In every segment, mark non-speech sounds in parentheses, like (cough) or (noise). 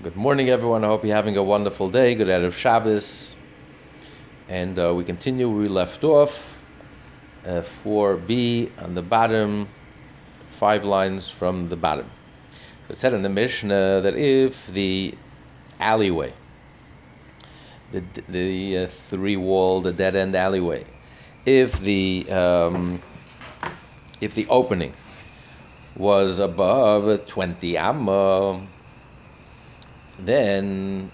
Good morning, everyone. I hope you're having a wonderful day. Good Erev Shabbos. And uh, we continue where we left off. Uh, 4b on the bottom, five lines from the bottom. It said in the Mishnah that if the alleyway, the, the uh, three wall, the dead end alleyway, if the, um, if the opening was above 20 amma, then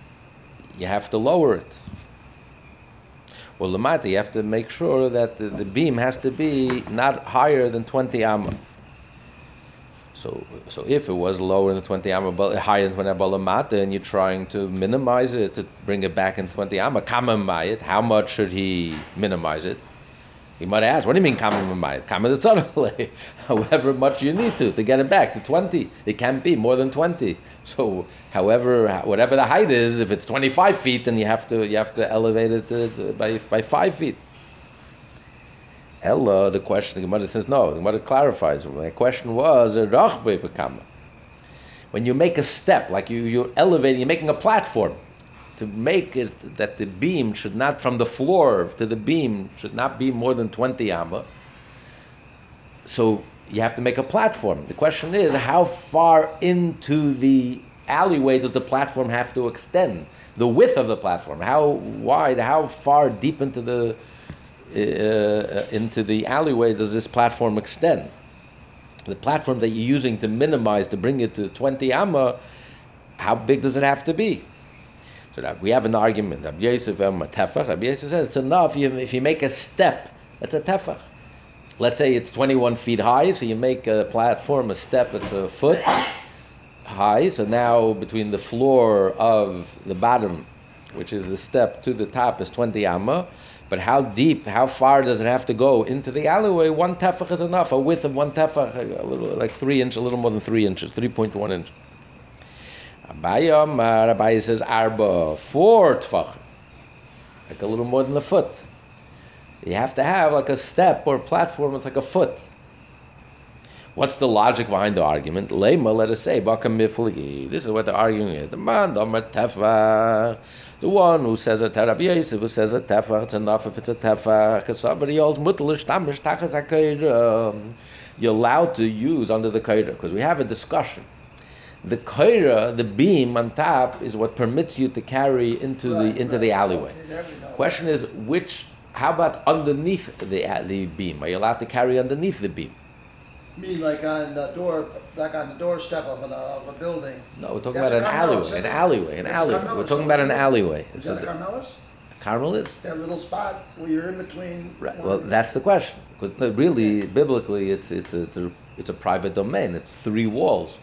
you have to lower it. Well, Lamata, you have to make sure that the, the, beam has to be not higher than 20 amma. So, so if it was lower than 20 amma, but higher than 20 amma Lamata, and you're trying to minimize it to bring it back in 20 amma, kama how much should he minimize it? He might ask, what do you mean kama mamayit? Kama the (laughs) However much you need to to get it back to 20. It can't be more than 20. So however, whatever the height is, if it's 25 feet, then you have to, you have to elevate it to, to, by, by 5 feet. Ella, the question, the Gemara says no. The Gemara clarifies. My question was, when you make a step, like you, you're elevating, you're making a platform, to make it that the beam should not, from the floor to the beam, should not be more than 20 amma. So you have to make a platform. The question is, how far into the alleyway does the platform have to extend? The width of the platform, how wide, how far deep into the uh, into the alleyway does this platform extend? The platform that you're using to minimize to bring it to 20 amma, how big does it have to be? We have an argument. Rabbi Yosef. Rabbi Yosef says it's enough if you make a step. That's a tefach. Let's say it's 21 feet high, so you make a platform, a step that's a foot high. So now between the floor of the bottom, which is the step, to the top is 20 amma. But how deep, how far does it have to go into the alleyway? One tefach is enough. A width of one tefach, a little like three inches, a little more than three inches, 3.1 inches. Abaya, uh, Rabbi says arba, four tfachim, like a little more than a foot. You have to have like a step or platform that's like a foot. What's the logic behind the argument? Lema, let us say, This is what the arguing is. The man, the one who says a Rabbi Yosef, who says a tefach, it's enough if it's a tefach. Somebody holds mutlish tamish tachas You're allowed to use under the kaira because we have a discussion the kaira, the beam on top, is what permits you to carry into right, the into right. the alleyway. Question is which. How about underneath the the beam? Are you allowed to carry underneath the beam? mean like on the door, like on the doorstep of, a, of a building? No, we're talking That's about an alleyway, an alleyway, an alleyway. We're talking about an alleyway. Is that a Carmelis? Carmelis? That little spot where you're in between. Right. Well, that's the question. Because really, biblically, it's it's it's a it's a private domain. It's three walls.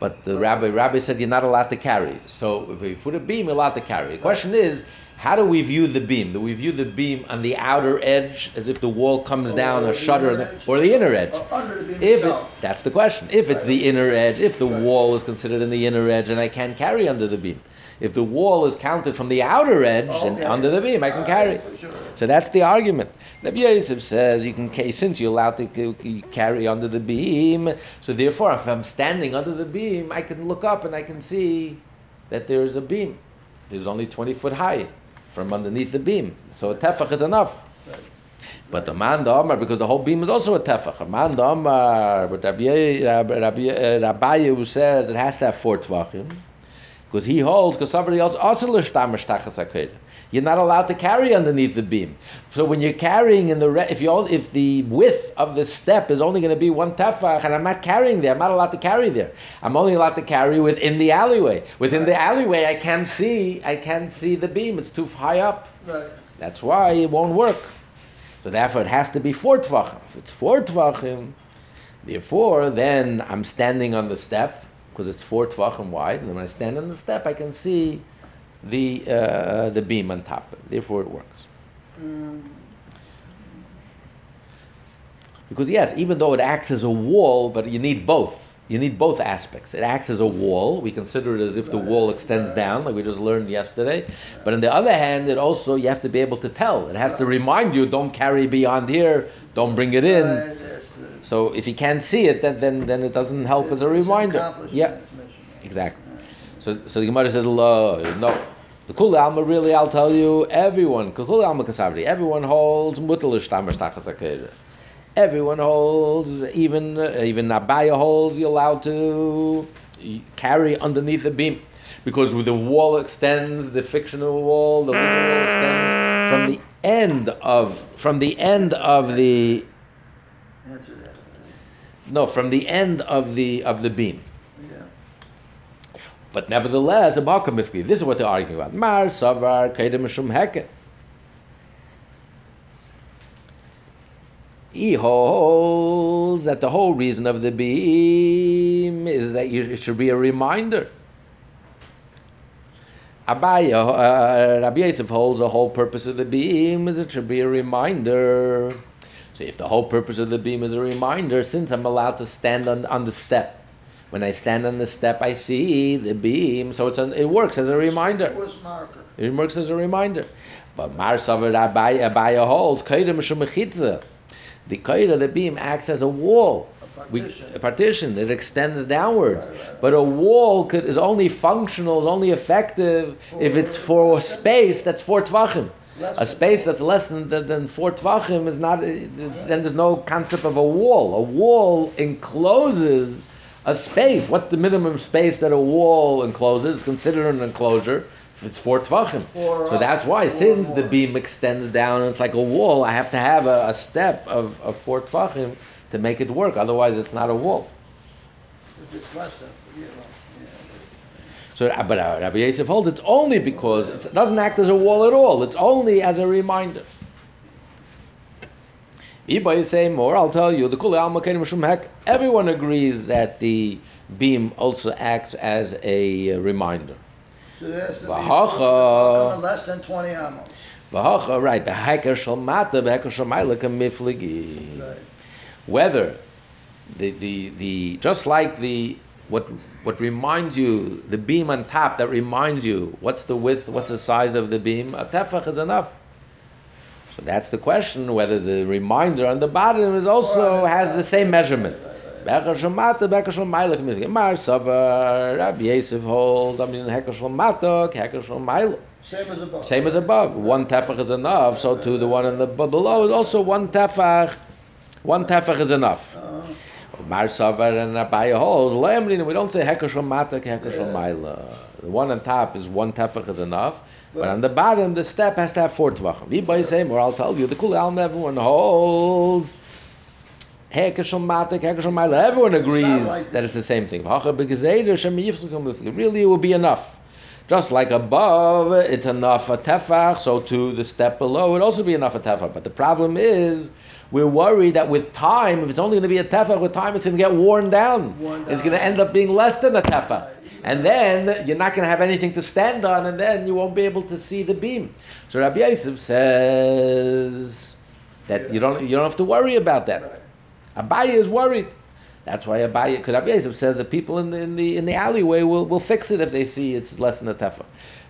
But the rabbi, rabbi said you're not allowed to carry. So if you put a beam, you're allowed to carry. The question is, how do we view the beam? Do we view the beam on the outer edge, as if the wall comes down, a shutter, or the inner edge? if it, that's the question. If it's the inner edge, if the wall is considered in the inner edge, and I can't carry under the beam. If the wall is counted from the outer edge oh, and under the beam, I can carry. Sure. So that's the argument. Rabbi Yosef says you can since you're allowed to carry under the beam. So therefore, if I'm standing under the beam, I can look up and I can see that there is a beam. There's only 20 foot high from underneath the beam. So a tefach is enough. But the man Omar, because the whole beam is also a tefach. A man Omar, but Rabbi, Rabbi, Rabbi, who says it has to have four tefachim. Because he holds, because somebody else also You're not allowed to carry underneath the beam. So when you're carrying in the re- if you all, if the width of the step is only going to be one tefach, and I'm not carrying there, I'm not allowed to carry there. I'm only allowed to carry within the alleyway. Within the alleyway, I can't see. I can't see the beam. It's too high up. Right. That's why it won't work. So therefore, it has to be four tvachim. If it's four tvachim, therefore, then I'm standing on the step because it's four tvachim wide, and when I stand on the step, I can see the uh, the beam on top. Therefore, it works. Mm. Because yes, even though it acts as a wall, but you need both. You need both aspects. It acts as a wall. We consider it as if the wall extends down, like we just learned yesterday. But on the other hand, it also you have to be able to tell. It has to remind you, don't carry beyond here, don't bring it in. So if you can't see it, then then, then it doesn't help as a reminder. Yeah, exactly. So, so the Gemara says, "Lo, no." The Kul Alma really, I'll tell you, everyone, Kul Alma Kasavri, everyone holds Mutalish Stachas HaKeirah. Everyone holds, even uh, even Abaya holds, you're allowed to carry underneath the beam. Because with the wall extends, the fictional wall, the wall extends from the end of, from the end of the, Answer that. no, from the end of the, of the beam. But nevertheless, this is what they're arguing about. Mar Savar Kedem Shum Heke. He holds that the whole reason of the beam is that you, it should be a reminder. Abaya, uh, Rabbi Yosef holds the whole purpose of the beam is it should be a reminder. So if the whole purpose of the beam is a reminder, since I'm allowed to stand on, on the step, when I stand on the step, I see the beam, so it's an, it works as a reminder. It works as a reminder. But Mar Savar Abaya, holds, Kaida Mishum Mechitza. The Kaida, the beam, acts as a wall. A We, partition. a partition that extends downwards. Right, right, right. But a wall could, is only functional, is only effective if it's for space that's four tvachim. A space that's less than, than, than four tvachim is not, then there's no concept of a wall. A wall encloses a space. What's the minimum space that a wall encloses? It's considered an enclosure if it's four tvachim. So that's why, since the beam extends down, it's like a wall, I have to have a, a step of, of four tvachim to make it work. Otherwise, it's not a wall. If it's less than, you know, yeah. So, but uh, Rabbi Yosef holds it's only because it's, it doesn't act as a wall at all. It's only as a reminder. Iba is saying more. I'll tell you. The Kula Alma Shum Hek. Everyone agrees that the beam also acts as a uh, reminder. So to be Vahacha. less than twenty amos. V'hacha, right? Beheker shal mata, beheker shal maila kamifligi. Right. whether the, the, the just like the what what reminds you the beam on top that reminds you what's the width what's the size of the beam a tefach is enough so that's the question whether the reminder on the bottom is also has the same measurement Becher shel mata, becher shel maila kamifligi. Mar savar, Rabbi Yosef holds, I mean, heker shel mata, heker shel maila. Same as above. Same as above. One tefach is enough, so too the one in the below is also one tefach. One tefach is enough. Uh, Mar Savar and Abaya holds. Lemrin, we don't say heker shel mata, heker shel maila. The one on top is one tefach is enough, but on the bottom the step has to have four tefachim. V'bay same, or I'll tell you, the kul alm everyone holds. Mata, heker shel maila. Everyone agrees like that it's the same thing. Hacha begezeder shem yifsukum mufli. Really, it will be enough. Just like above, it's enough a tefach, so to the step below, it also be enough a tefach. But the problem is, we're worried that with time, if it's only going to be a tefach, with time it's going to get worn down. Worn It's going to end up being less than a tefach. And then you're not going to have anything to stand on, and then you won't be able to see the beam. So Rabbi Yosef says that you don't you don't have to worry about that. Abaye is worried. That's why Abaye, because Rabbi Yosef says the people in the, in the in the alleyway will, will fix it if they see it's less than a tefa.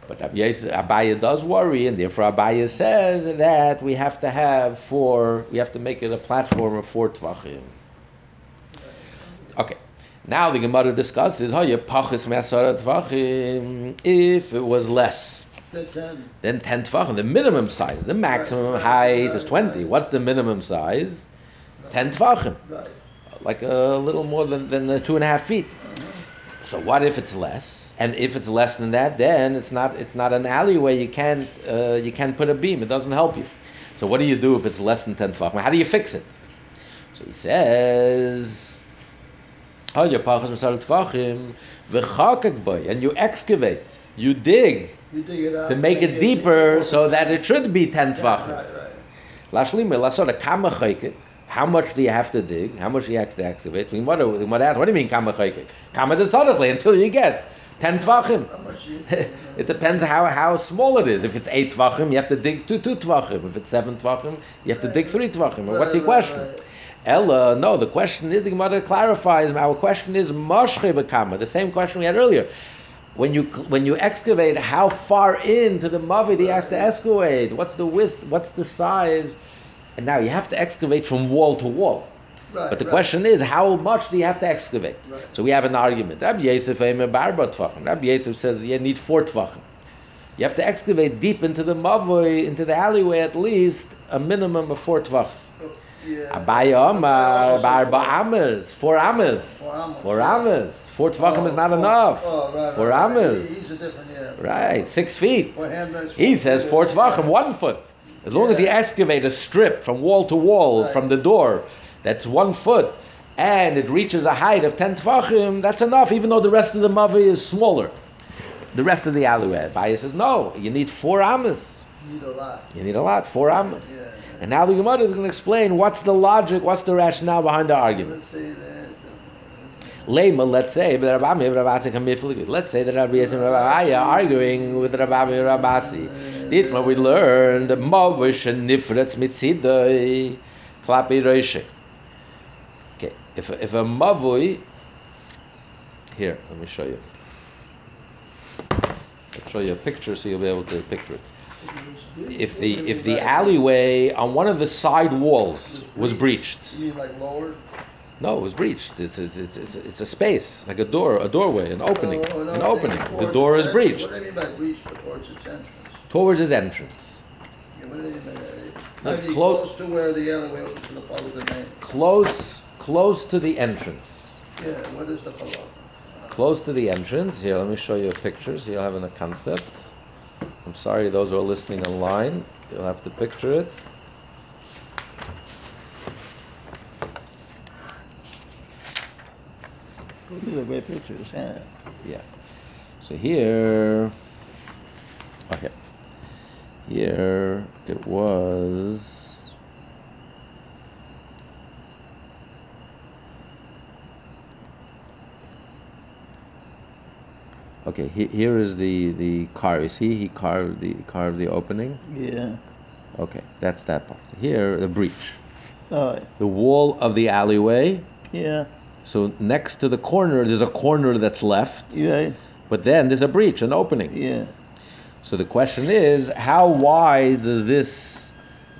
But Abaye does worry, and therefore Abaye says that we have to have four, we have to make it a platform of four tvachim. Okay. Now the Gemara discusses, "Oh, you pachis tvachim." If it was less The ten. than ten tvachim, the minimum size, the maximum right, height right, is twenty. What's the minimum size? Ten tvachim like a little more than, than the two and a half feet. So what if it's less? And if it's less than that, then it's not it's not an alleyway. You can't uh, you can't put a beam. It doesn't help you. So what do you do if it's less than ten tefachim? How do you fix it? So he says, "Oh, your pachas misal tefachim boy," and you excavate, you dig You dig it out. to make it deeper so that it should be ten tefachim. Right, right. Lashlim, kama chaykik. How much do you have to dig? How much do you have to excavate? What, do- what, what do you mean kama chaykik? Kama until you get ten tvachim. How much you? It depends how, how small it is. If it's eight tvachim, you have to dig two two tvachim. If it's seven tvachim, you have to dig three tvachim. What's your question? Ella, no, the question is, the Gemara clarifies, our question is mashche bekama, the same question we had earlier. When you, when you excavate, how far into the mavid he has to excavate? What's the width? What's the size? And now you have to excavate from wall to wall. Right, but the right. question is, how much do you have to excavate? Right. So we have an argument. Rabbi Yosef Barba Tvachim. Rabbi Yosef says you need four Tvachim. You have to excavate deep into the mavoi, into the alleyway at least, a minimum of four Tvachim. Yeah. Abaya Omar, Also Barba four- Amas, four Amas. Four Amas, Four. Tvachim is not Oh, oh enough. Oh, right, Four right, right. Amas. He- He's a different, yeah. Right, six feet. He says four tvachim, one foot. As long as you excavate a strip from wall to wall from the door, that's one foot, and it reaches a height of ten tvachim, that's enough, even though the rest of the mavi is smaller. The rest of the alleyway. Abaya says, no, you need four amas. You Need a lot. You need a lot, four amas. Yeah. And now the Gemara is going to explain what's the logic, what's the rationale behind the argument. Let's say that. Uh, Lema, let's say, but Rabbi Ami, Rabbi Asi, come here for the good. let's say that Rabbi Yisrael and Rabbi Aya arguing with Rabbi Ami and Rabbi Asi. Ditma, we learned Mavish and Nifretz Mitzidai Klapi Reishe. If a, if a Mavui, here, let me show you. I'll show you a picture so you'll be able to picture it. If the if the alleyway on one of the side walls was breached, You mean like lower? no, it was breached. It's, it's, it's, it's, it's a space, like a door, a doorway, an opening. Oh, no, an opening. The door is breached. What do you mean by breached towards its entrance? Towards his entrance. Yeah, what do you mean by that? Clo- close to where the alleyway opens to the public domain. Close, close to the entrance. Yeah, what is the halacha? Close to the entrance. Here, let me show you a picture so you'll have a concept. I'm sorry, those who are listening online, you'll have to picture it. These are great pictures, yeah. Yeah. So here, okay. Here it was. Okay, he, here is the the car. You see, he carved the carved the opening. Yeah. Okay, that's that part. Here, the breach, Oh, the wall of the alleyway. yeah, So next to the corner, there's a corner that's left, yeah, but then there's a breach, an opening. yeah. So the question is, how wide does this,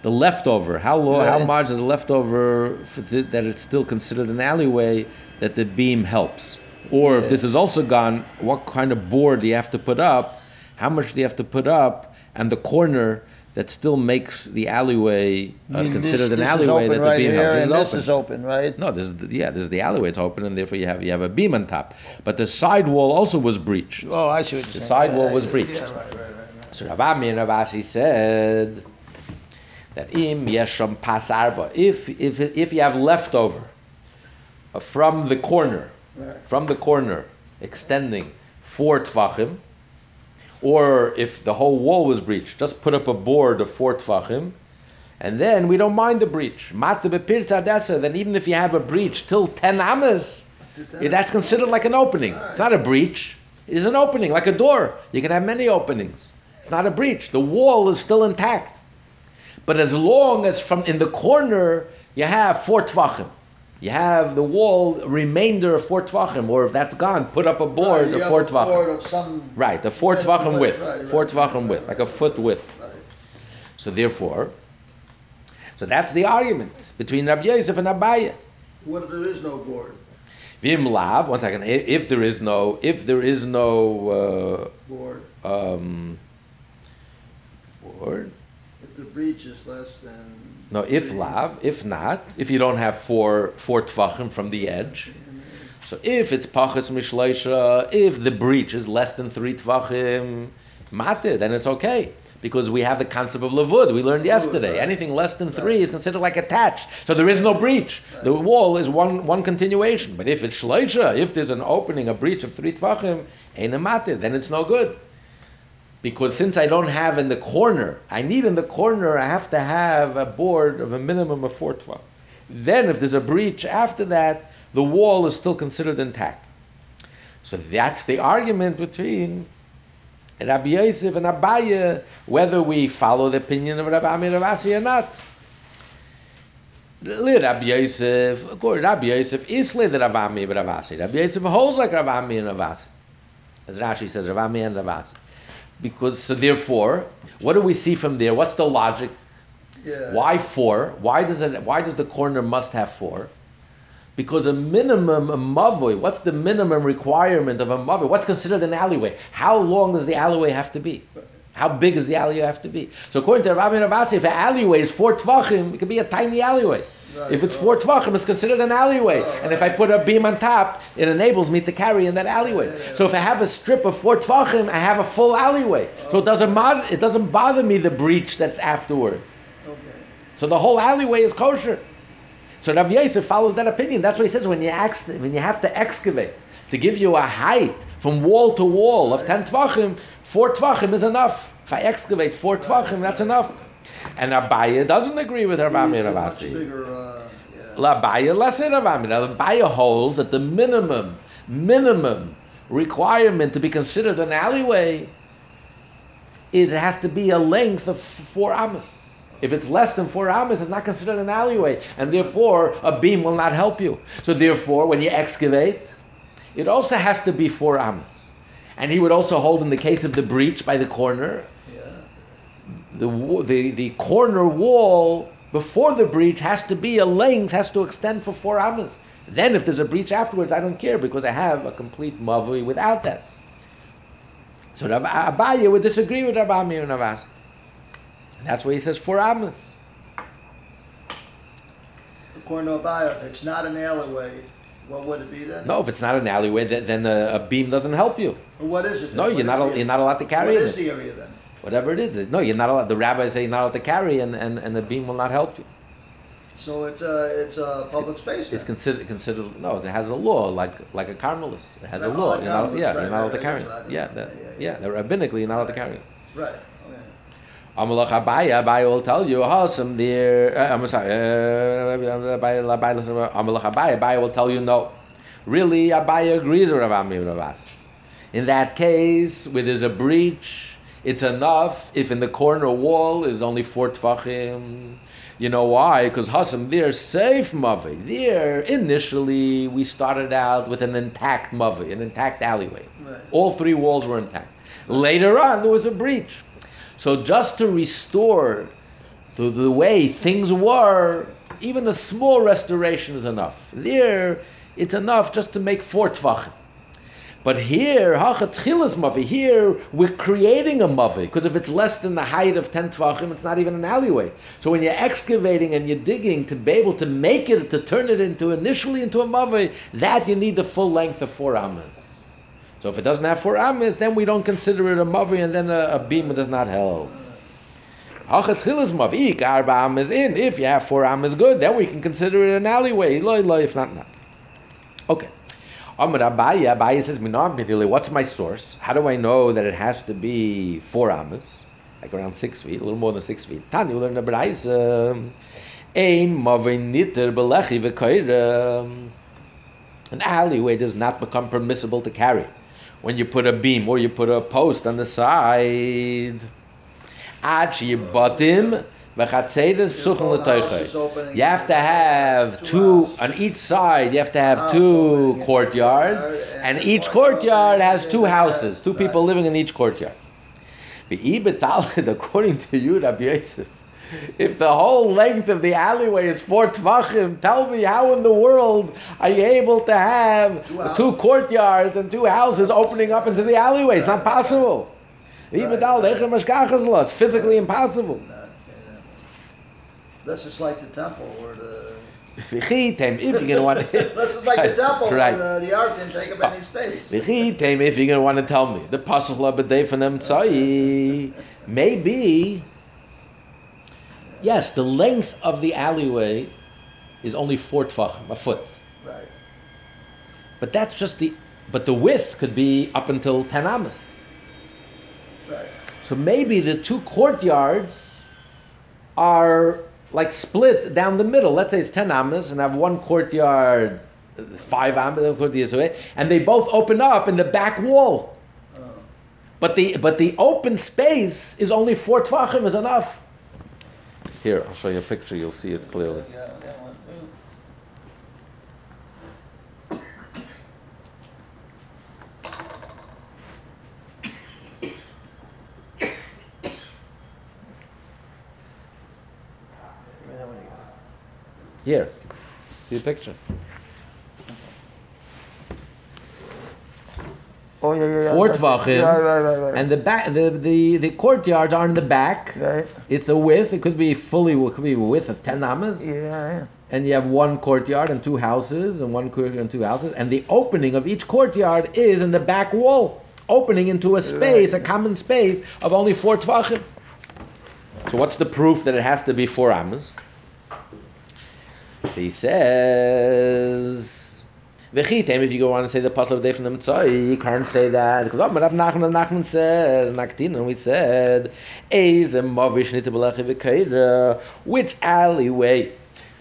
the leftover, how low, how much is the leftover th- that it's still considered an alleyway that the beam helps? Or if this is also gone, what kind of board do you have to put up? How much do you have to put up? And the corner that still makes the alleyway uh, I considered this- an this alleyway that the right beam here, is open. This is open, right? No, this is the, yeah, this is the alleyway. It's open, and therefore you have you have a beam on top. But the side wall also was breached. Oh, I see The side wall was breached. Yeah, right, right, right, So Rav Ami and Rav said that im yesham pas arba. If if if you have leftover from the corner. From the corner extending four tvachim, or if the whole wall was breached, just put up a board of four tvachim, and then we don't mind the breach. Mata bepirta desa. Then even if you have a breach till ten amas, that's considered like an opening. It's not a breach. It's an opening, like a door. You can have many openings. It's not a breach. The wall is still intact. But as long as from in the corner you have four tvachim, you have the wall remainder of four tvachim, or if that's gone, put up a board Right, of four a board tvachim. Right, the four tvachim width, right, four tvachim right, width, like a foot width. Right. So therefore, so that's the argument between Rabbi Yosef and Abaye. What if there is no board? Vim lav. One second. If there is no, if there is no Board, uh, um, board, if the breach is less than. No. If lav, if not, if you don't have four four tvachim from the edge. So if it's pachas mishleisha, if the breach is less than three tvachim, matir, then it's okay. Because we have the concept of lavud. We learned yesterday. Anything less than three is considered like attached. So there is no breach. The wall is one one continuation. But if it's shleisha, if there's an opening, a breach of three tvachim, ain't a matir, then it's no good. Because since I don't have in the corner, I need in the corner, I have to have a board of a minimum of four twelve. Then, if there's a breach after that, the wall is still considered intact. So that's the argument between Rabbi Yosef and Abaye, whether we follow the opinion of Rabbi Amir Ravasi or not. Rabbi Yosef, of course, Rabbi Yosef is li the Rabbi Amir Ravasi. Rabbi Yosef holds like Rabbi Amir Ravasi. As Rashi says, Rabbi Amir and Ravasi. Because, so therefore, what do we see from there? What's the logic? Yeah. Why four? Why does it? Why does the corner must have four? Because a minimum a mavoi, what's the minimum requirement of a mavoi? What's considered an alleyway? How long does the alleyway have to be? How big does the alleyway have to be? So according to Rabbi Ravasi, if an alleyway is four tvachim, it could be a tiny alleyway. Right. If it's four tvachim, it's considered an alleyway. Oh, and if I put a beam on top, it enables me to carry in that alleyway. So if I have a strip of four tvachim, I have a full alleyway. So it doesn't bother, it doesn't bother me the breach that's afterwards. Okay. So the whole alleyway is kosher. So Rav Yosef follows that opinion. That's what he says when you ex- when you have to excavate to give you a height from wall to wall of ten tvachim, four tvachim is enough. If I excavate four tvachim, that's enough. And Abaya doesn't agree with Rav Amir It's a much Ravasi. bigger, uh, yeah. Labaya less Rav Amir. Now, Labaya holds that the minimum minimum requirement to be considered an alleyway is it has to be a length of four amas. If it's less than four amas, it's not considered an alleyway, and therefore a beam will not help you. So therefore, when you excavate, it also has to be four amas. And he would also hold in the case of the breach by the corner. The, the, the corner wall before the breach has to be a length, has to extend for four amas. Then if there's a breach afterwards, I don't care because I have a complete mavui without that. So Rav Abaye would disagree with Rabbi Amir and Avas. And that's why he says four amas. According to Abaya, if it's not an alleyway, what would it be then? No, if it's not an alleyway, then, then a, a beam doesn't help you. Or What is it? then? No, What you're not, you're not allowed to carry is it. the area then? Whatever it is. No, you're not allowed. The rabbis say you're not allowed to carry, and, and, and the beam will not help you. So it's a, it's a public space It's considered considered no. It has a law like like a carmelist. It has a law. like You're not, yeah, right, you're not allowed to carry. right, it. Yeah, that, yeah, yeah, yeah. the rabbinically you're not allowed to carry. it. Right. Amalach Abaya, Abaya will tell you, Hasam there. Uh, I'm sorry, uh, Amalach Abaya, Abaya will tell you no. Really, Abaya agrees with Rav Amir Ravas. In that case, where there's a breach, it's enough if in the corner wall is only four tfachim. You know why? Because Hasam there safe mavi. There initially we started out with an intact mavi, an intact alleyway. Right. All three walls were intact. Later on, there was a breach. So just to restore to the way things were, even a small restoration is enough. There, it's enough just to make four tvachim. But here, hachatchilas mavi. Here, we're creating a mavi because if it's less than the height of ten tvachim, it's not even an alleyway. So when you're excavating and you're digging to be able to make it, to turn it into initially into a mavi, that you need the full length of four amas. So if it doesn't have four amas, then we don't consider it a mavi, and then a, a beam does not help. Hachatchilas mavi, arba amas in. If you have four amas, good. Then we can consider it an alleyway. If not, not. Okay. Amar Abaya, Abaya says. What's my source? How do I know that it has to be four amas, like around six feet, a little more than six feet? Tani, we learn the Braisa. Um, Ein mavin niter belechi v'koyre. Um, an alleyway does not become permissible to carry when you put a beam or you put a post on the side. Ad sheyibatim v'chatzedes psuchim Both houses l'toichei. opening You have to have two on each side. You have to have House two courtyards, and each courtyard has two houses, two right. people living in each courtyard. (laughs) According to you, Rabbi Yosef, if the whole length of the alleyway is four tvachim, tell me how in the world are you able to have Two two courtyards and two houses opening up into the alleyway? It's not possible. It's physically impossible. Not- This is like the temple where the, V'chitem, If you're going to want (laughs) this is like the temple right. where the, the ark didn't take up any space. V'chitem, if you're going to want to tell me, the pasuk labedei from them tzai, maybe, yes, the length of the alleyway is only four tfachim, a foot. Right, But that's just the, but the width could be up until ten amas. right. So maybe the two courtyards are like split down the middle. Let's say it's ten amas, and I have one courtyard, five amas, one courtyard, away, and they both open up in the back wall. Oh. But the but the open space is only four tvachim is enough. Here, I'll show you a picture. You'll see it clearly. Yeah, that one too. Yeah, Here, see the picture. Oh, yeah, yeah, yeah. Four tvachim, yeah, right, right, right. and the back, the, the, the courtyards are in the back. Right. It's a width. It could be fully. It could be a width of ten amas. Yeah, yeah. And you have one courtyard and two houses, and one courtyard and two houses, and the opening of each courtyard is in the back wall, opening into a space, a common space of only four tvachim. So what's the proof that it has to be four amas? He says, V'chitem, if you go on and say the puzzle of Day from the Mitzvah, you can't say that. Because, oh, but Rav Nachman, Nachman says, Naktin, we said, which alleyway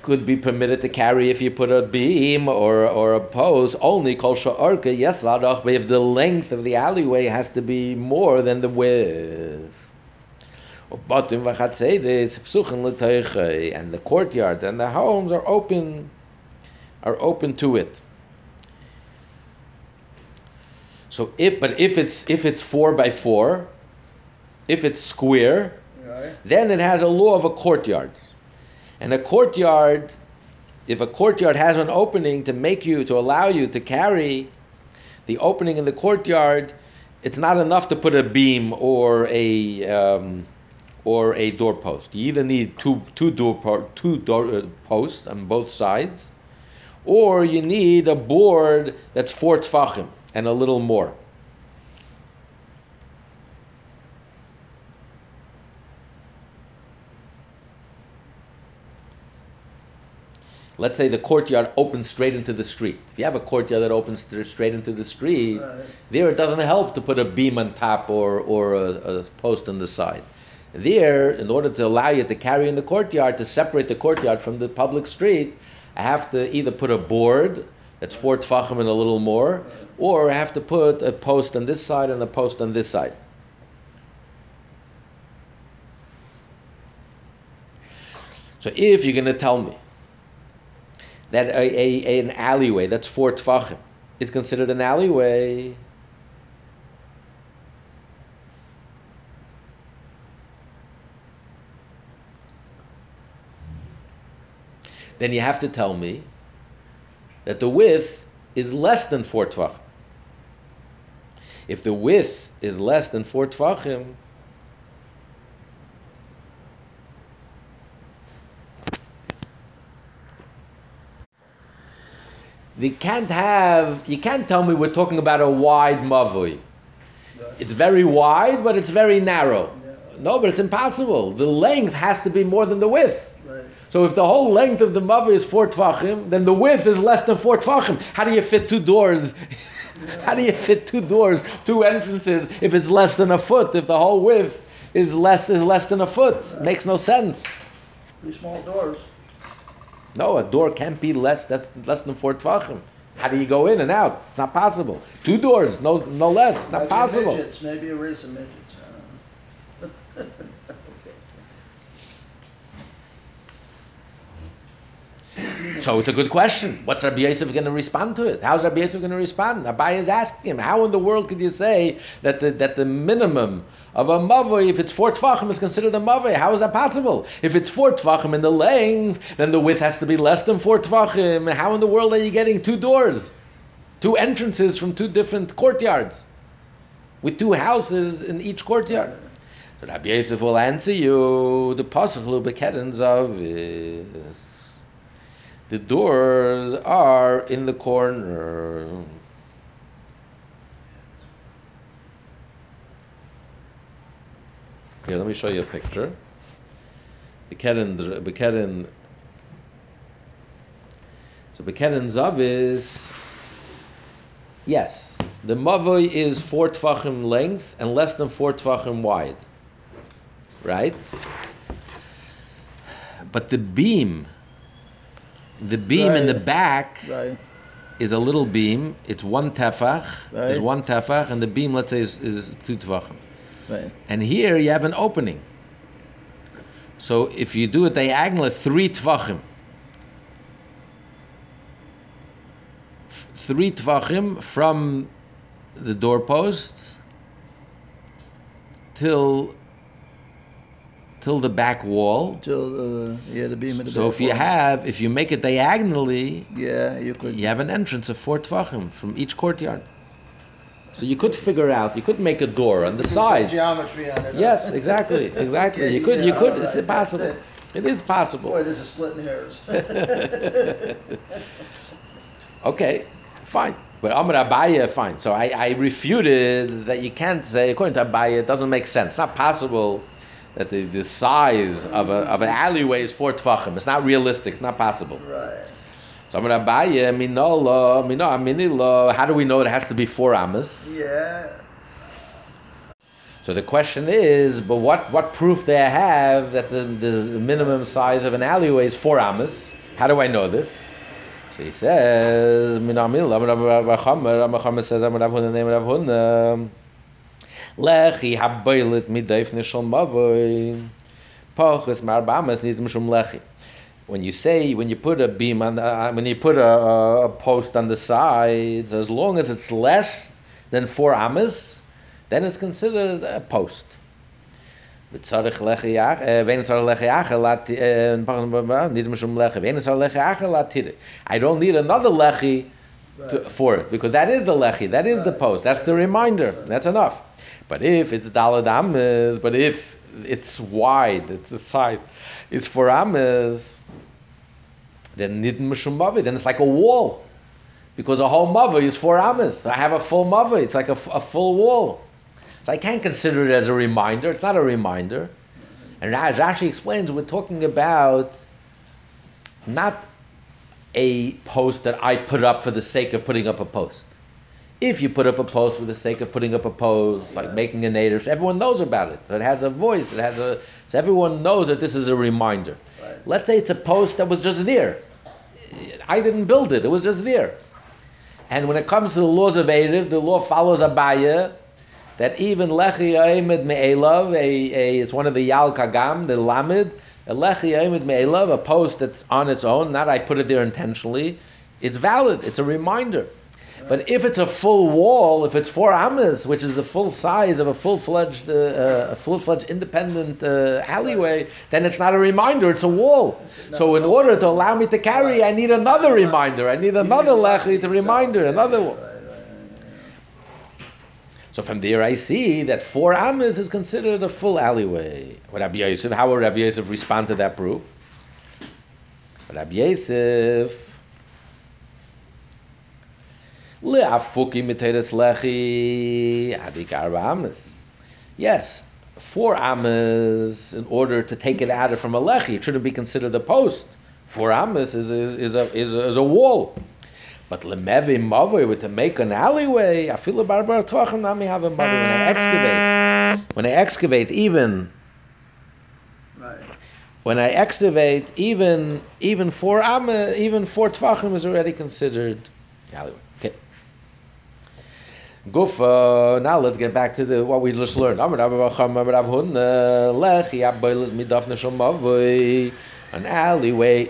could be permitted to carry if you put a beam or, or a post, only kol sha'arka, yes, if the length of the alleyway has to be more than the width. And the courtyard and the homes are open, are open to it. So if, but if it's if it's four by four, if it's square, Right. then it has a law of a courtyard, and a courtyard, if a courtyard has an opening to make you to allow you to carry, the opening in the courtyard, it's not enough to put a beam or a um, or a doorpost. You either need two two door two door uh, posts on both sides, or you need a board that's four tfachim and a little more. Let's say the courtyard opens straight into the street. If you have a courtyard that opens st- straight into the street, Right. there it doesn't help to put a beam on top or, or a, a post on the side. There, in order to allow you to carry in the courtyard, to separate the courtyard from the public street, I have to either put a board that's four tfachim and a little more, or I have to put a post on this side and a post on this side. So if you're going to tell me that a, a, an alleyway that's four tfachim is considered an alleyway, then you have to tell me that the width is less than four tvachim. If the width is less than four tvachim, you can't have. You can't tell me we're talking about a wide mavui. It's very wide, but it's very narrow. No, but it's impossible. The length has to be more than the width. So if the whole length of the mavui is four tvachim, then the width is less than four tvachim. How do you fit two doors? (laughs) How do you fit two doors, two entrances, if it's less than a foot? If the whole width is less is less than a foot, makes no sense. Three small doors. No, a door can't be less that's less than four tvachim. How do you go in and out? It's not possible. Two doors, no no less. It's not possible. Midgets, maybe a midgets. I don't know. Okay. So it's a good question. What's Rabbi Yosef going to respond to it? How's Rabbi Yosef going to respond? Abai is asking him, how in the world could you say that the, that the minimum of a mavoi, if it's four tfachim, is considered a mavoi? How is that possible? If it's four tfachim in the length, then the width has to be less than four tfachim. How in the world are you getting two doors, two entrances from two different courtyards, with two houses in each courtyard? Rabbi Yosef will answer you. The pasuk of. The doors are in the corner. Here, let me show you a picture. Bekeren, Bekeren. So Bekeren Zav is yes. The mavoi is four tfachim length and less than four tfachim wide. Right? But the beam, the beam in the back Right. is a little beam. It's one tefach. Is Right. one tefach, and the beam, let's say, is, is two tefachim. Right. And here you have an opening. So if you do a diagonal, three tvachim. F- Three tvachim from the doorpost till till the back wall. Till uh, yeah, the beam of the So back if you wall. have, if you make it diagonally, yeah, you could. you have an entrance of four tvachim from each courtyard. So you could figure out, you could make a door on the sides. Geometry on it. Yes, exactly, (laughs) exactly. You could, you Yeah, could. all It's right. possible. It is possible. Boy, this is splitting hairs. (laughs) (laughs) Okay, fine. But Amr Abaya, fine. So I, I refuted that you can't say, according to Abaya, it doesn't make sense. It's not possible that the, the size of, a, of an alleyway is four tvachim. It's not realistic. It's not possible. Right. So Amr Abaya, minola, mino, minilo, how do we know it has to be four amas? Yeah. So the question is, but what, what proof do I have that the, the minimum size of an alleyway is four amas? How do I know this? So he says, Minamil, Ramachamer says, Amarav Huna, name Rav Huna. Lechi haboilit midaif nishal mavoy. Pochus marbamas nidim shum lechi. When you say, when you put a beam on, the, uh, when you put a, a, a post on the sides, as long as it's less than four amas, then it's considered a post. וצריך לחיח, ואין צריך לחיח, need משום לחי, ואין צריך לחיח להתיר. I don't need another lechi to, for it, because that is the lechi, that is the Right. post, that's the reminder, that's enough. But if it's dalad ames, but if it's wide, it's the size, it's for ames, then nidin mishum mavi, then it's like a wall. Because a whole mother is four amas. I have a full mother. It's like a full wall. So I can't consider it as a reminder. It's not a reminder. And Ra- Rashi explains we're talking about not a post that I put up for the sake of putting up a post. If you put up a post for the sake of putting up a post, like making a native, everyone knows about it. So it has a voice. It has a. So everyone knows that this is a reminder. Right. Let's say it's a post that was just there. I didn't build it. It was just there. And when it comes to the laws of Eruv, the law follows Abaya that even Lechi Aimed Me'elav, a, a, it's one of the Yal Kagam, the Lamed, a Lechi Aimed Me'elav, a post that's on its own, not I put it there intentionally, it's valid, it's a reminder. But if it's a full wall, if it's four amas, which is the full size of a full-fledged, uh, uh, a full-fledged independent uh, alleyway, then it's not a reminder; it's a wall. So, in order to allow me to carry, I need another reminder. I need another lechi to reminder, another one. So from there, I see that four amas is considered a full alleyway. Rabbi Yosef? How would Rabbi Yosef respond to that proof? Rabbi Yosef. Lechi adik arba. Yes, four amas in order to take it out of from a lechi. It shouldn't be considered a post. Four amas is, is, is, a, is, a, is a wall. But lemevi mavoi with to make an alleyway, I feel a barbar tvachim nami have a mavoi. When I excavate, when I excavate, even when I excavate, even even four amma, even four tvachim is already considered alleyway. Gufa. Now let's get back to the what we just learned. Uh, mavoi, an alleyway.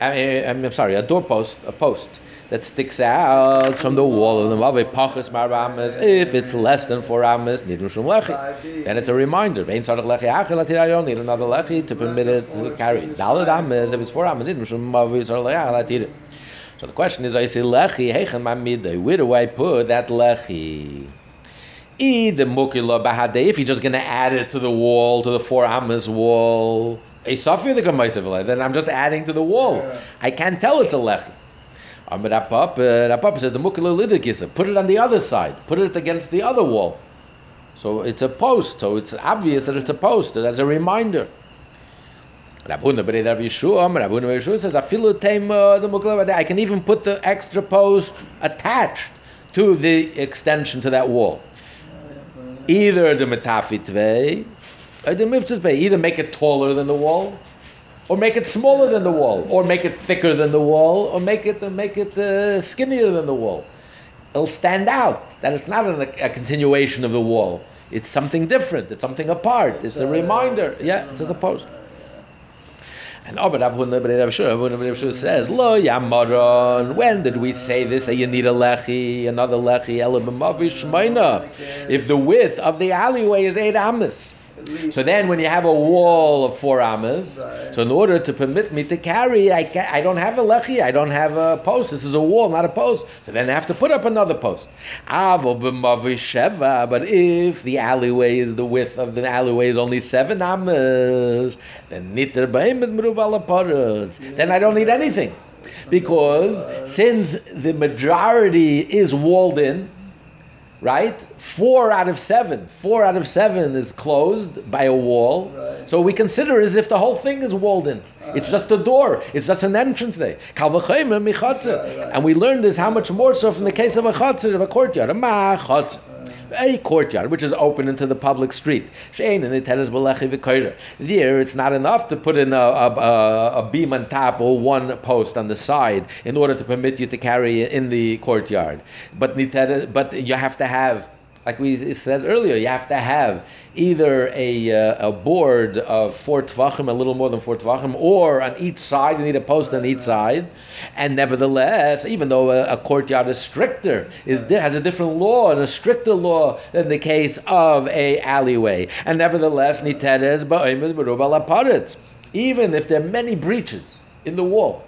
I mean, I'm sorry, a doorpost, a post that sticks out from the wall of the mavoi pachas mar amas. If it's less than four amas, nidum shum lechi. Then it's a reminder. Vein tzarich lechi achel atir I don't need another lechi to permit it to carry. Dalad amas, if it's four amas, nidum shum mavoi tzarich lechi achel atir. So the question is, I say lechi heichen mamidei. Where do I put that lechi? I the mukila bahadei. If you're just going to add it to the wall, to the four amas wall, a safir the kamaisav then I'm just adding to the wall. I can't tell it's a lechi. Amar Rav Papa, Rapap says the mukila lidikisa. Put it on the other side. Put it against the other wall. So it's a post. So it's obvious that it's a post. That's a reminder. Rabuna B'nei Rav Yeshua, Rabuna Bar Yeshua says, "Afilu tema the mukla I can even put the extra post attached to the extension to that wall. Either the metafit tvei, or the mitzvah tvei. Either make it taller than the wall, or make it smaller than the wall, or make it thicker than the wall, or make it make it uh, skinnier than the wall. It'll stand out that it's not a, a continuation of the wall. It's something different. It's something apart. It's a reminder. Yeah, it's as a post. And Abba Rav Huna B'nei Rav Shua, Rav Huna B'nei Rav Shua says, Lo Yamaron. When did we say this? You need a lechi, another lechi, ela b'mavi shmeina. If the width of the alleyway is eight amas. So then, when you have a wall of four amas, Right. so in order to permit me to carry, I, ca- I don't have a lechi, I don't have a post. This is a wall, not a post. So then I have to put up another post. But if the alleyway is the width of the alleyway is only seven amas, then niter b'im et merubal aparutz. Then I don't need anything, because since the majority is walled in right? Four out of seven. Four out of seven is closed by a wall. Right. So we consider as if the whole thing is walled in. It's just a door. It's just an entrance there. Kal v'chaymer michatzer. Right, right. And we learned this how much more so from the case of a chatzir, of a courtyard, a ma machatzer. A courtyard which is open into the public street. There, it's not enough to put in a, a, a beam on top or one post on the side in order to permit you to carry in the courtyard. But but you have to have like we said earlier, you have to have either a, uh, a board of four tfachim, a little more than four tfachim, or on each side, you need a post on each side. And nevertheless, even though a, a courtyard is stricter, is there has a different law and a stricter law than the case of a alleyway. And nevertheless, niteres ba'omer berubal aparet. Even if there are many breaches in the wall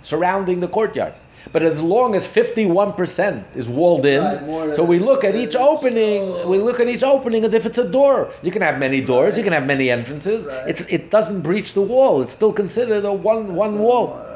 surrounding the courtyard. But as long as 51% is walled in, Right, so we look at each opening, we look at each opening as if it's a door. You can have many doors, you can have many entrances. Right. It's, it doesn't breach the wall. It's still considered a one, one wall.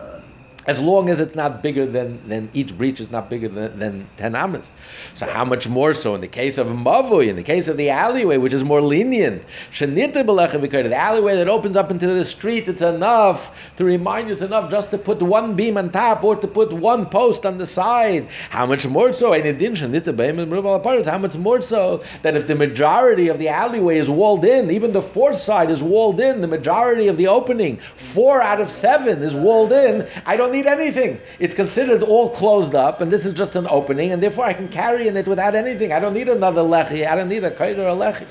As long as it's not bigger than, than each breach is not bigger than, than 10 amas. So how much more so in the case of Mavui, in the case of the alleyway, which is more lenient. The alleyway that opens up into the street, it's enough to remind you, it's enough just to put one beam on top or to put one post on the side. How much more so? How much more so that if the majority of the alleyway is walled in, even the fourth side is walled in, the majority of the opening, four out of seven is walled in, I don't need anything. It's considered all closed up, and this is just an opening, and therefore I can carry in it without anything. I don't need another lechi. I don't need a kaid or a lechi.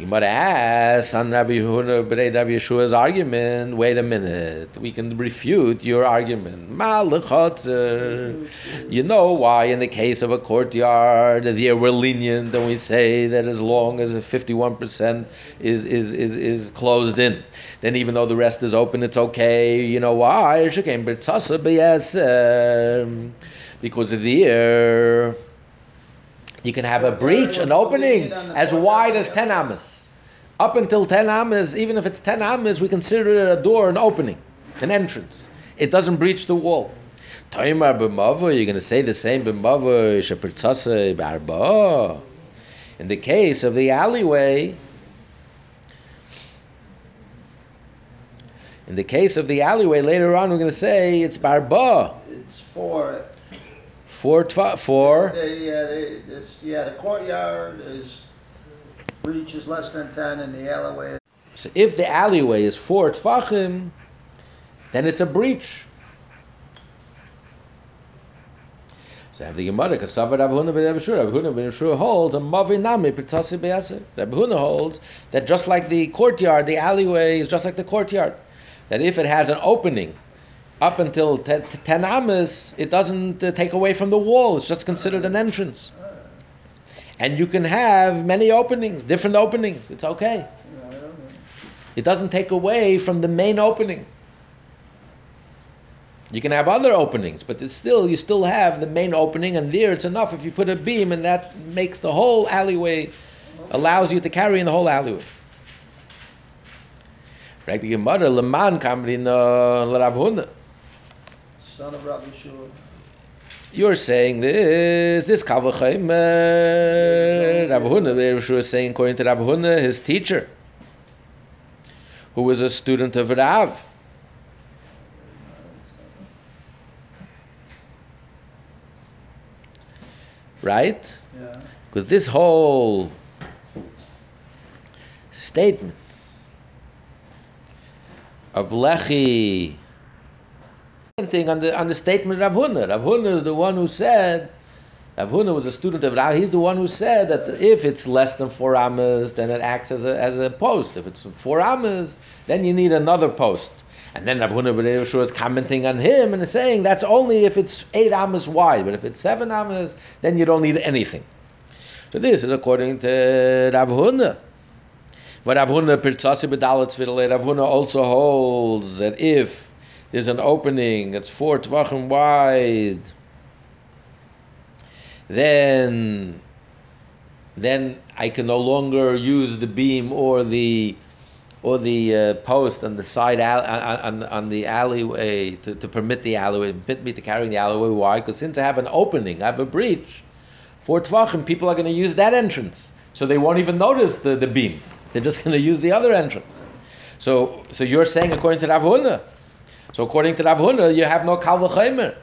The Gemara asks on Rabbi Yeshua's argument. Wait a minute, we can refute your argument. You know why in the case of a courtyard there we're lenient and we say that as long as fifty-one percent is is is is closed in, then even though the rest is open, it's okay. You know why? Because there you can have a breach, an opening as wide as 10 amas. Up until 10 amas, even if it's 10 amas, we consider it a door, an opening, an entrance. It doesn't breach the wall. You're going to say the same. In the case of the alleyway, in the case of the alleyway, later on we're going to say it's barba. It's for, Four, tva, four. they, uh, they, this, yeah, the courtyard is, reach is less than ten and the alleyway So if the alleyway is four tfachim, then it's a breach. So have the Gemara, Kasavar Rav Huna ben Rav Rav Huna ben Rav holds a mavinami pitasi beyaser. Rav Huna holds that just like the courtyard, the alleyway is just like the courtyard. That if it has an opening up until te- te- ten amas, it doesn't uh, take away from the wall. It's just considered an entrance. And you can have many openings, different openings. It's okay. It doesn't take away from the main opening. You can have other openings, but it's still you still have the main opening, and there it's enough if you put a beam, and that makes the whole alleyway allows you to carry in the whole alleyway. Right, the Gemara leman kamrin Huna. Son of Rabbi Shua. You're saying this, this Kavachayim, uh, Rav Huna, Rav Shua is saying according to Rav Huna, his teacher, who was a student of Rav. Right? Yeah. Because this whole statement of Lechi thing on the on the statement of Rav Huna. Rav Huna is the one who said Rav Huna was a student of Rav. He's the one who said that if it's less than four amas, then it acts as a, as a post. If it's four amas, then you need another post. And then Rav Huna Shua is commenting on him and is saying that's only if it's eight amas wide. But if it's seven amas, then you don't need anything. So this is according to Rav Huna. But Rav Huna also holds that if there's an opening that's four tfachim wide, then then I can no longer use the beam or the or the uh, post on the side al- on, on, the alleyway to, to permit the alleyway, permit me to carry the alleyway. Why? Because since I have an opening, I have a breach, for tfachim, people are going to use that entrance, so they won't even notice the, the beam. They're just going to use the other entrance. So, so you're saying according to Rav Huna. So according to Rav Huna, you have no kal v'chaymer.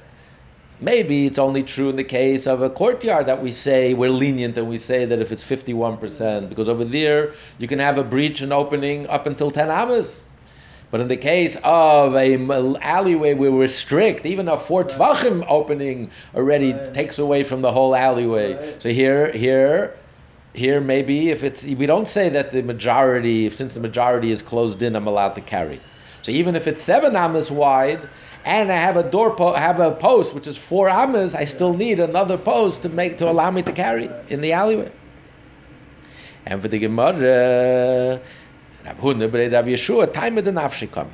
Maybe it's only true in the case of a courtyard that we say we're lenient and we say that if it's 51%, because over there you can have a breach and opening up until 10 amas. But in the case of a alleyway where we're strict, even a four tfachim opening already Right. takes away from the whole alleyway. Right. So here, here, here maybe if it's we don't say that the majority, since the majority is closed in, I'm allowed to carry. So even if it's seven amas wide, and I have a door po- have a post which is four amas, I still need another post to make to allow me to carry in the alleyway. And for the Gemara, Rav Huna b'rei Rav Yeshua, time of the nafshi come.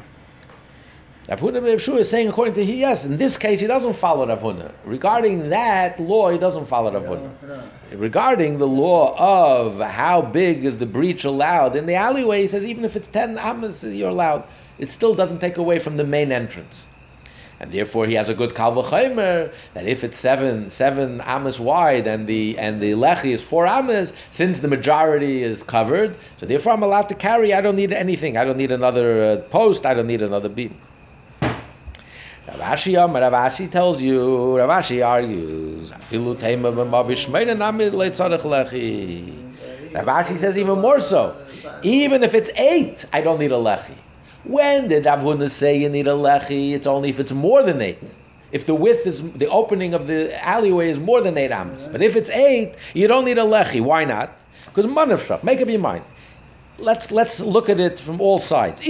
Rav Huna Yeshua is saying according to he, yes, in this case he doesn't follow Rav Huna. Regarding that law, he doesn't follow Rav Huna. Regarding the law of how big is the breach allowed, in the alleyway he says even if it's 10 amas you're allowed, it still doesn't take away from the main entrance. And therefore, he has a good kal v'chaymer that if it's seven seven amas wide and the and the lechi is four amas, since the majority is covered, so therefore I'm allowed to carry. I don't need anything. I don't need another uh, post. I don't need another beam. Rav Ashi Ravashi tells you, Rav Ashi argues. Rav Ashi says even more so. Even if it's eight, I don't need a lechi. When did Rav Huna say you need a lechi? It's only if it's more than eight. If the width is the opening of the alleyway is more than eight amos. But if it's eight, you don't need a lechi. Why not? Because manavshach. Make up your mind. Let's let's look at it from all sides.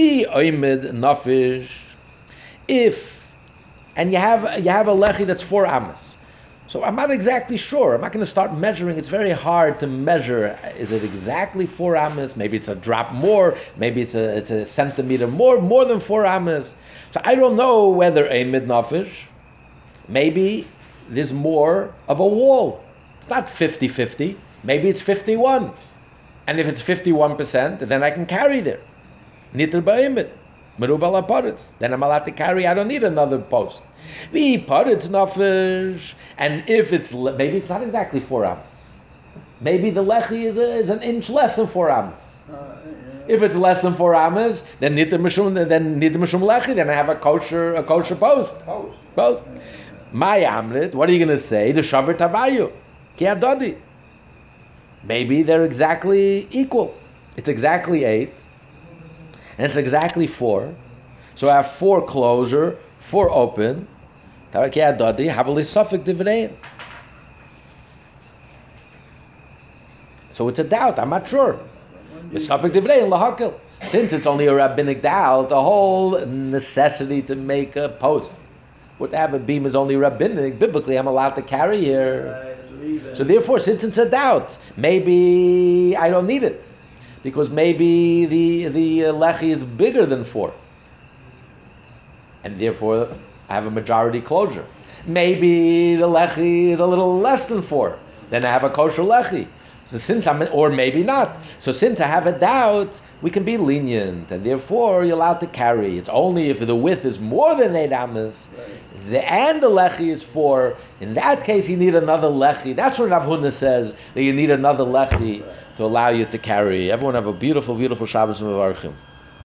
If and you have you have a lechi that's four amos. So I'm not exactly sure. I'm not going to start measuring. It's very hard to measure. Is it exactly four amas? Maybe it's a drop more. Maybe it's a it's a centimeter more, more than four amas. So I don't know whether a mid nafish. Maybe there's more of a wall. It's not 50-50. Maybe it's 51. And if it's 51%, then I can carry there. Nitr ba'imit. Merubal paritz. Then I'm allowed to carry. I don't need another post. The paritz nafish. And if it's maybe it's not exactly four amos. Maybe the lechi is, a, is an inch less than four amos. Uh, if it's less than four amos, then nitr mishum then nitr mishum lechi. Then I have a kosher a kosher post. Post. Post. My amrit. What are you going to say? The shavar tabayu. Maybe they're exactly equal. It's exactly eight, and it's exactly four. So I have four closure, four open. Taraki adodi havali suffix dividein. So it's a doubt. I'm not sure. Suffix dividein lahakil. Since it's only a rabbinic doubt, the whole necessity to make a post, would have a beam is only rabbinic. Biblically, I'm allowed to carry here. Right, it's leaving. So therefore, since it's a doubt, maybe I don't need it, because maybe the the uh, lechi is bigger than four, and therefore I have a majority closure. Maybe the lechi is a little less than four, then I have a kosher lechi. So since I'm, or maybe not. So since I have a doubt, we can be lenient, and therefore you're allowed to carry. It's only if the width is more than eight amas, the and the lechi is four. In that case, you need another lechi. That's what Rav Huna says that you need another lechi to allow you to carry. Everyone have a beautiful, beautiful Shabbos Mevarchim.